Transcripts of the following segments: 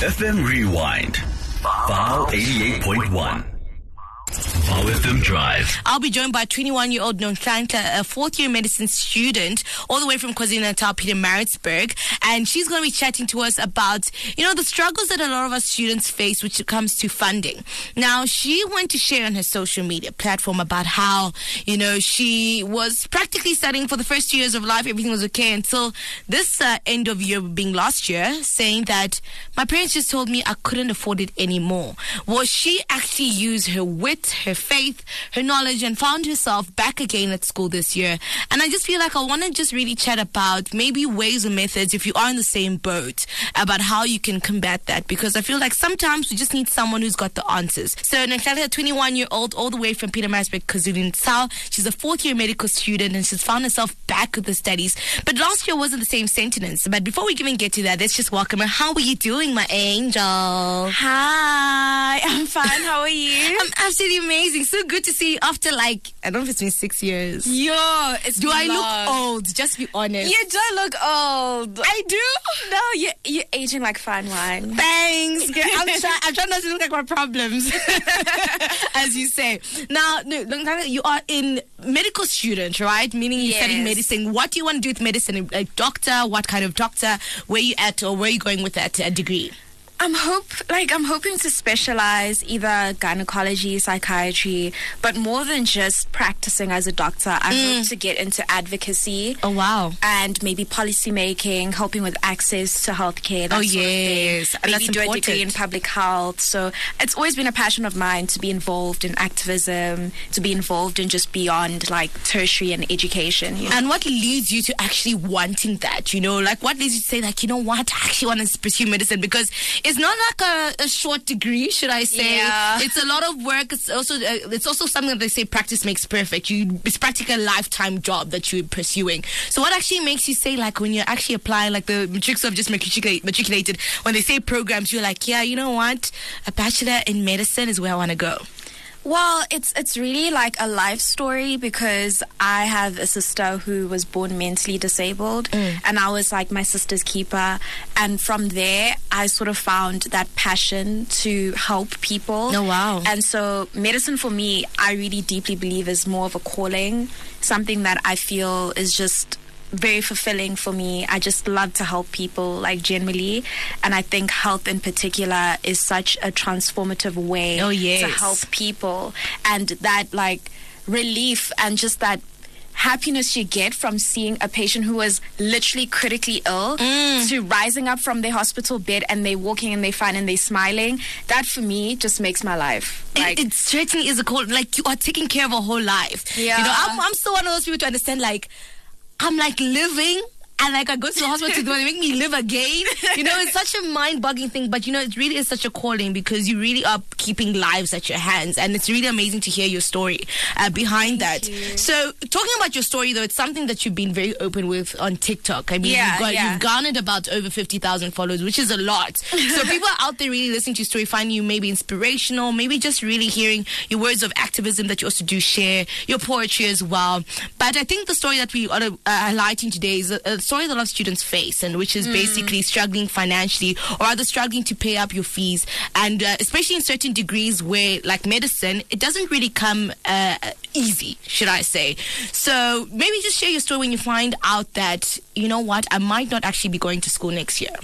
FM Rewind. Vow 88.1. Vow FM Drive. I'll be joined by 21 year old Nonhlanhla, a fourth year medicine student, all the way from KwaZulu Natal, Pietermaritzburg. And she's going to be chatting to us about, you know, the struggles that a lot of us students face when it comes to funding. Now, she went to share on her social media platform about how, you know, she was practically studying for the first two years of life. Everything was okay until this uh, end of year being last year, saying that my parents just told me I couldn't afford it anymore. Well, she actually used her wit, her faith, her knowledge, and found herself back again at school this year. And I just feel like I want to just really chat about maybe ways or methods if you are in the same boat about how you can combat that because I feel like sometimes we just need someone who's got the answers. So Nonhlanhla, 21 year old, all the way from Pietermaritzburg, KwaZulu Natal. She's a fourth year medical student and she's found herself back with the studies. But last year wasn't the same sentence. But before we even get to that, let's just welcome her. How are you doing, my angel? Hi, I'm fine. How are you? I'm absolutely amazing. So good to see you after like I don't know if it's been six years. Yo, it's Do I long. look old? Just be honest. You don't look old. I do. No, you you're aging like fine wine. Thanks. girl. I'm trying. I'm trying not to look like my problems, as you say. Now, no, you are in medical student, right? Meaning you're studying medicine. What do you want to do with medicine? A doctor? What kind of doctor? Where you at, or where you going with that uh, degree? I'm hope like I'm hoping to specialize either gynecology, psychiatry, but more than just practicing as a doctor, I hope mm. to get into advocacy. Oh wow. And maybe policy making, helping with access to healthcare. Oh, sort of yes. Maybe do a degree in public health. So it's always been a passion of mine to be involved in activism, to be involved in just beyond like tertiary and education. You know? And what leads you to actually wanting that? You know, like what leads you to say, like, you know what, I actually want to pursue medicine because it's not like a, a short degree, should I say? Yeah. It's a lot of work. It's also uh, it's also something that they say practice makes perfect. You it's practically a lifetime job that you're pursuing. So what actually makes you say, like, when you're actually applying, like the matrix of just matriculate, matriculated, when they say programs, you're like, yeah, you know what, a bachelor in medicine is where I want to go. Well, it's it's really like a life story because I have a sister who was born mentally disabled, Mm. and I was like my sister's keeper. And from there, I sort of found that passion to help people. Oh, wow. And so, medicine for me, I really deeply believe is more of a calling, something that I feel is just very fulfilling for me. I just love to help people, like generally, and I think health in particular is such a transformative way Oh, to help people, and that like relief and just that happiness you get from seeing a patient who was literally critically ill Mm. to rising up from their hospital bed and they're walking and they're fine and they're smiling that for me just makes my life like it, it certainly is a call. Like you are taking care of a whole life. Yeah. You know, I'm, I'm still one of those people to understand. Like, I'm like living. And like I go to the hospital, they make me live again. You know, it's such a mind-boggling thing, but you know, it really is such a calling because you really are keeping lives at your hands, and it's really amazing to hear your story uh, behind that. So, talking about your story, though, it's something that you've been very open with on TikTok. I mean, Yeah, you've, got, yeah. you've garnered about over fifty thousand followers, which is a lot. So, people are out there really listening to your story, finding you maybe inspirational, maybe just really hearing your words of activism that you also do share, your poetry as well. But I think the story that we are uh, highlighting today is a, a story that a lot of students face, and which is basically struggling financially or either struggling to pay up your fees, and uh, especially in certain degrees where, like medicine, it doesn't really come uh, easy, should I say? So maybe just share your story when you find out that you know what, I might not actually be going to school next year.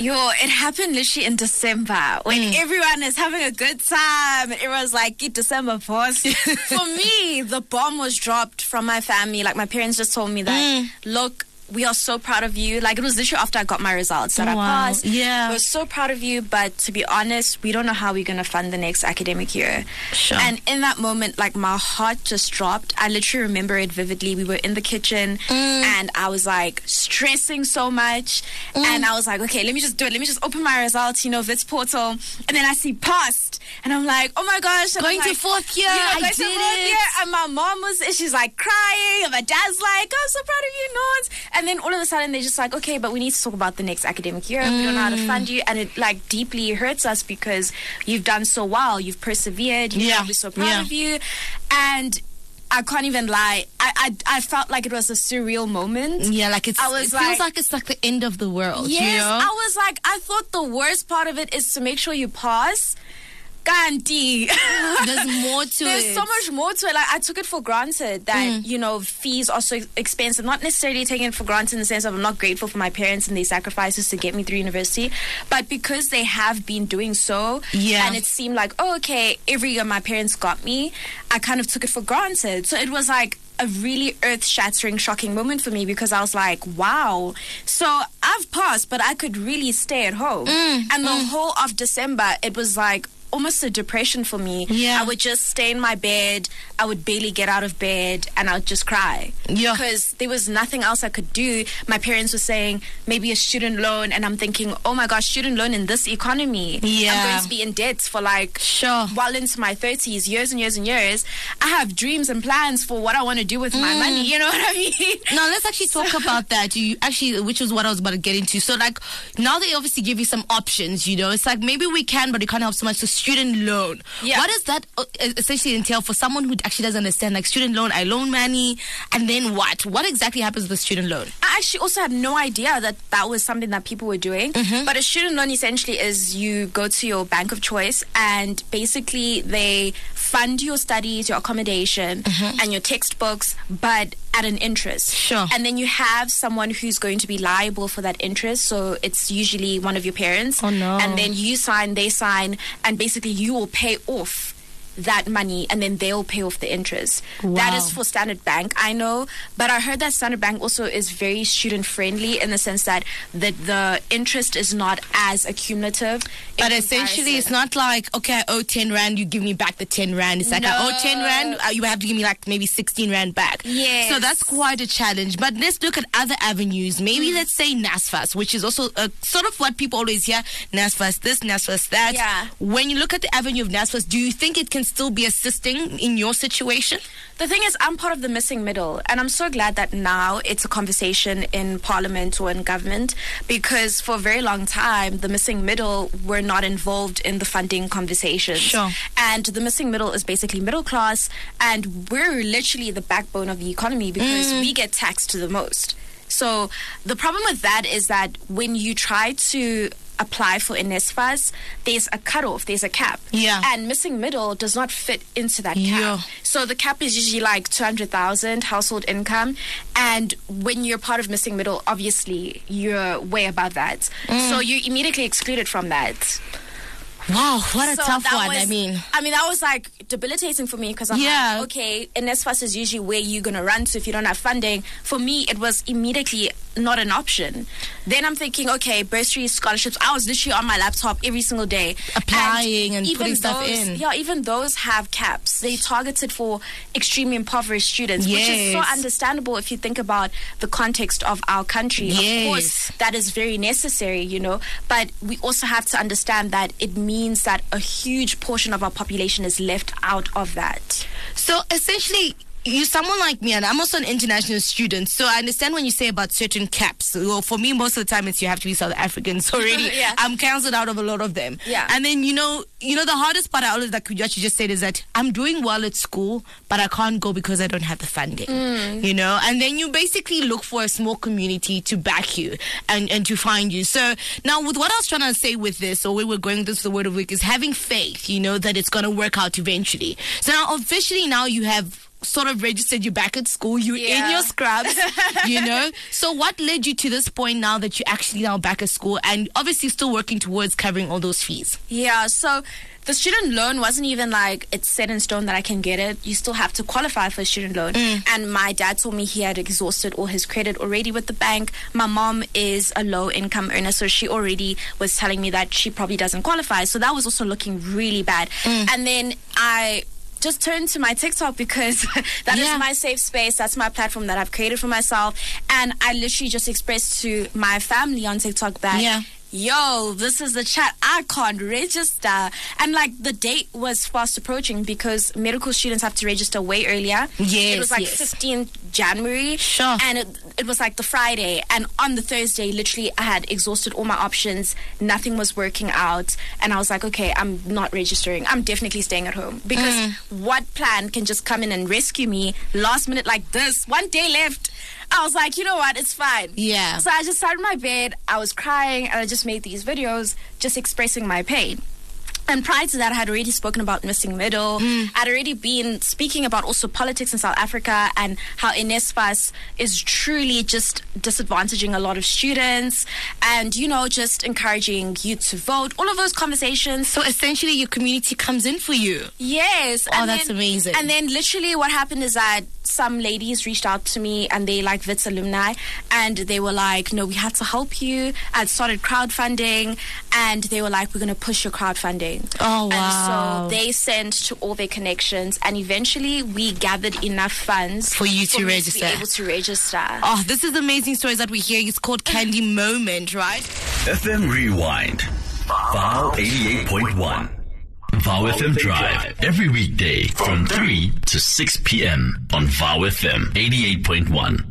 Yo, it happened literally in December when Mm. everyone is having a good time and everyone's like, "Get December post. For me, the bomb was dropped from my family. Like my parents just told me that, Mm. look, we are so proud of you. Like it was literally after I got my results that Oh, I wow. passed. Yeah. We're so proud of you, but to be honest, we don't know how we're gonna fund the next academic year. Sure. And in that moment, like my heart just dropped. I literally remember it vividly. We were in the kitchen Mm. and I was like stressing so much. And I was like, okay, let me just do it. Let me just open my results, you know, Wits portal. And then I see passed. And I'm like, oh my gosh. And I'm Going to like, fourth year, you know, I did fourth it. year. And my mom was, and she's like crying. And my dad's like, I'm so proud of you, Nons. And then all of a sudden they're just like, okay, but we need to talk about the next academic year. We don't know how Mm. to fund you. And it like deeply hurts us because you've done so well. You've persevered. You Yeah. we're so proud Yeah. of you. And I can't even lie. I, I I felt like it was a surreal moment. Yeah, like it's I was it feels like- like it's like the end of the world. Yes, you know? I was like, I thought the worst part of it is to make sure you pass. Ganti. There's more to it. There's it. so much more to it. Like I took it for granted that Mm. you know fees are so expensive. Not necessarily taking it for granted in the sense of I'm not grateful for my parents and their sacrifices to get me through university, but because they have been doing so, Yeah. and it seemed like oh okay, every year my parents got me. I kind of took it for granted. So it was like a really earth shattering, shocking moment for me because I was like, wow. So I've passed, but I could really stay at home. Mm, and the whole of December, it was like almost a depression for me. Yeah. I would just stay in my bed. I would barely get out of bed and I would just cry. Yeah. Because there was nothing else I could do. My parents were saying maybe a student loan, and I'm thinking, oh my gosh, student loan in this economy. Yeah. I'm going to be in debt for like Sure. well into my 30s, years and years and years. I have dreams and plans for what I want to do with my Mm. money. You know what I mean? Now let's actually talk about that. You actually, which is what I was about to get into. So like now they obviously give you some options. You know, it's like maybe we can, but it can't help so much. So student loan. Yeah. What does that uh, essentially entail for someone who actually doesn't understand? Like student loan, I loan money, and then what? What exactly happens with the student loan? I actually also had no idea that that was something that people were doing. Mm-hmm. But a student loan essentially is you go to your bank of choice and basically they fund your studies, your accommodation, and your textbooks, but at an interest. Mm-hmm. Sure. And then you have someone who's going to be liable for that interest. So it's usually one of your parents. Oh, no. And then you sign, they sign, and basically you will pay off that money and then they'll pay off the interest. That is for Standard Bank, I know, but I heard that Standard Bank also is very student friendly in the sense that the, the interest is not as accumulative. But essentially, it's not like okay, I owe ten rand, you give me back the ten rand. It's like I owe ten rand, uh, you have to give me like maybe sixteen rand back. Yes. So that's quite a challenge. But let's look at other avenues. Mm. Maybe let's say NSFAS, which is also uh, sort of what people always hear: NSFAS this, NSFAS that. Yeah. When you look at the avenue of NSFAS, do you think it can still be assisting in your situation? The thing is, I'm part of the missing middle, and I'm so glad that now it's a conversation in parliament or in government because for a very long time, the missing middle were not involved in the funding conversations. Sure. And the missing middle is basically middle class, and we're literally the backbone of the economy because mm. we get taxed the most. So the problem with that is that when you try to apply for NSFAS, there's a cutoff, there's a cap. Yeah. And missing middle does not fit into that cap. Yeah. So the cap is usually like 200,000 household income. And when you're part of missing middle, obviously you're way above that. Mm. So you're immediately excluded from that. Wow, what a So tough one. I mean, I mean, that was like debilitating for me because I'm Yeah. like, okay, NSFAS is usually where you're going to run to if you don't have funding. For me, it was immediately not an option. Then I'm thinking, okay, bursaries, scholarships. I was literally on my laptop every single day. Applying and even putting stuff in. Yeah, even those have caps. They targeted for extremely impoverished students, which is so understandable if you think about the context of our country. Of Yes. course, that is very necessary, you know. But we also have to understand that it means that a huge portion of our population is left out of that. So essentially, you someone like me, and I'm also an international student. So I understand when you say about certain caps. Well, for me, most of the time, it's you have to be South African. So already, Yeah. I'm cancelled out of a lot of them. Yeah. And then you know, you know, the hardest part I always like you just said is that I'm doing well at school, but I can't go because I don't have the funding. Mm. You know, and then you basically look for a small community to back you and and to find you. So now, with what I was trying to say with this, or where we're going this the word of week is having faith. You know that it's going to work out eventually. So now, officially, now you have sort of registered you back at school you're in your scrubs you know so what led you to this point now that you're actually now back at school and obviously still working towards covering all those fees Yeah, so the student loan wasn't even like it's set in stone that I can get it. You still have to qualify for a student loan. Mm. And my dad told me he had exhausted all his credit already with the bank. My mom is a low income earner, so she already was telling me that she probably doesn't qualify. So that was also looking really bad. Mm. And then I just turn to my TikTok because that is Yeah. my safe space. That's my platform that I've created for myself. And I literally just expressed to my family on TikTok that Yeah. Yo, this is the chat. I can't register. And like the date was fast approaching because medical students have to register way earlier. Yes, It was like yes. 15th January. Sure. And it, it was like the Friday. And on the Thursday, literally, I had exhausted all my options. Nothing was working out. And I was like, okay, I'm not registering. I'm definitely staying at home. Because Mm. what plan can just come in and rescue me last minute like this? One day left. I was like, you know what? It's fine. Yeah. So I just sat in my bed. I was crying, and I just made these videos just expressing my pain. And prior to that, I had already spoken about missing middle. Mm. I'd already been speaking about also politics in South Africa and how NSFAS is truly just disadvantaging a lot of students and, you know, just encouraging you to vote. All of those conversations. So essentially, your community comes in for you. Yes. Oh, that's amazing. And then literally what happened is that some ladies reached out to me and they like Wits alumni and they were like, no, we had to help you. I'd started crowdfunding and they were like, we're going to push your crowdfunding. Oh, wow. And so they sent to all their connections and eventually we gathered enough funds For you to me register. be able to register. Oh, this is amazing stories that we hear. It's called Candy Moment, right? FM Rewind. Vow 88.1. Vow FM Drive. Every weekday from 3 to 6 p.m. on Vow FM 88.1.